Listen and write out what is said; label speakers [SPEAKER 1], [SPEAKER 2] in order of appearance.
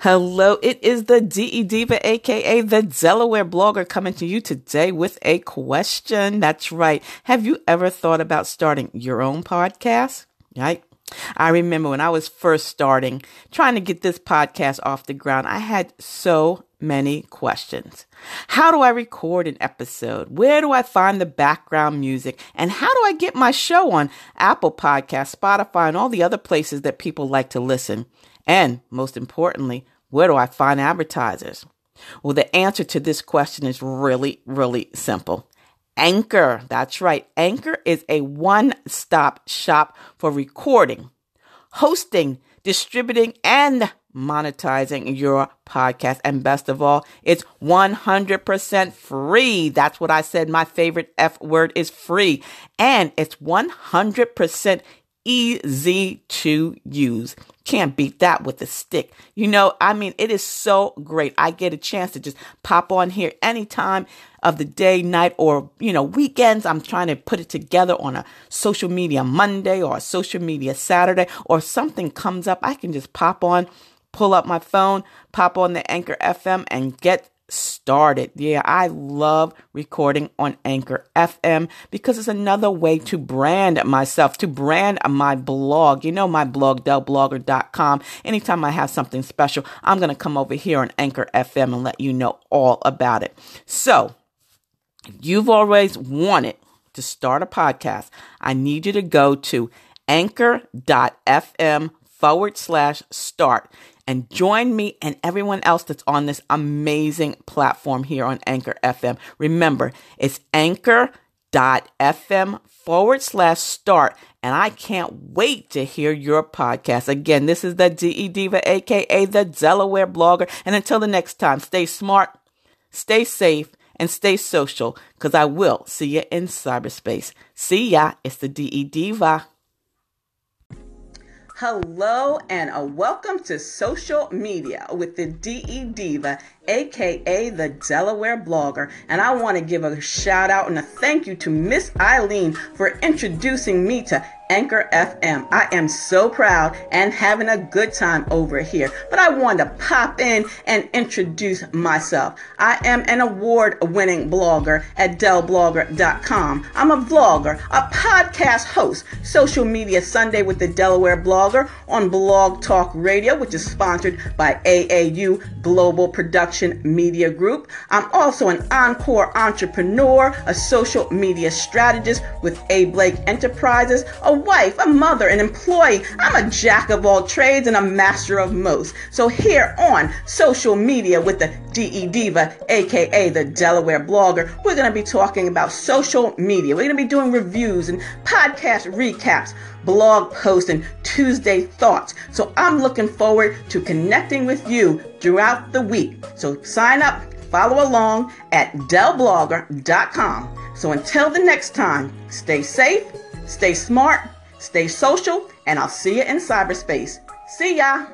[SPEAKER 1] Hello, it is the DE Diva, aka the Delaware blogger, coming to you today with a question. That's right. Have you ever thought about starting your own podcast? Right? I remember when I was first starting, trying to get this podcast off the ground, I had so many questions. How do I record an episode? Where do I find the background music? And how do I get my show on Apple Podcasts, Spotify, and all the other places that people like to listen? And most importantly, where do I find advertisers? Well, the answer to this question is really, really simple. Anchor. That's right. Anchor is a one stop shop for recording, hosting, distributing, and monetizing your podcast. And best of all, it's 100% free. That's what I said. My favorite F word is free. And it's 100% easy to use. Can't beat that with a stick. You know, I mean, it is so great. I get a chance to just pop on here anytime of the day, night, or, you know, weekends. I'm trying to put it together on a social media Monday or a social media Saturday, or something comes up. I can just pop on, pull up my phone, pop on the Anchor FM, and get started. Yeah, I love recording on Anchor FM because it's another way to brand myself, to brand my blog. You know, my blog, delblogger.com. Anytime I have something special, I'm going to come over here on Anchor FM and let you know all about it. So, you've always wanted to start a podcast. I need you to go to anchor.fm forward slash start and join me and everyone else that's on this amazing platform here on Anchor FM. Remember, it's anchor.fm forward slash start. And I can't wait to hear your podcast. Again, this is the DE Diva, aka the Delaware blogger. And until the next time, stay smart, stay safe, and stay social because I will see you in cyberspace. See ya. It's the DE Diva. Hello and a welcome to social media with the DE Diva, aka the Delaware blogger. And I want to give a shout out and a thank you to Miss Eileen for introducing me to Anchor FM. I am so proud and having a good time over here. But I wanted to pop in and introduce myself. I am an award winning blogger at DellBlogger.com. I'm a vlogger, a podcast host, social media Sunday with the Delaware blogger on Blog Talk Radio, which is sponsored by AAU Global Production Media Group. I'm also an encore entrepreneur, a social media strategist with A. Blake Enterprises, a wife, a mother, an employee. I'm a jack of all trades and a master of most. So here on social media with the DE Diva, aka the Delaware blogger, we're going to be talking about social media. We're going to be doing reviews and podcast recaps, blog posts, and Tuesday thoughts. So I'm looking forward to connecting with you throughout the week. So sign up, follow along at dellblogger.com. So until the next time, stay safe, stay smart, stay social, and I'll see you in cyberspace. See ya!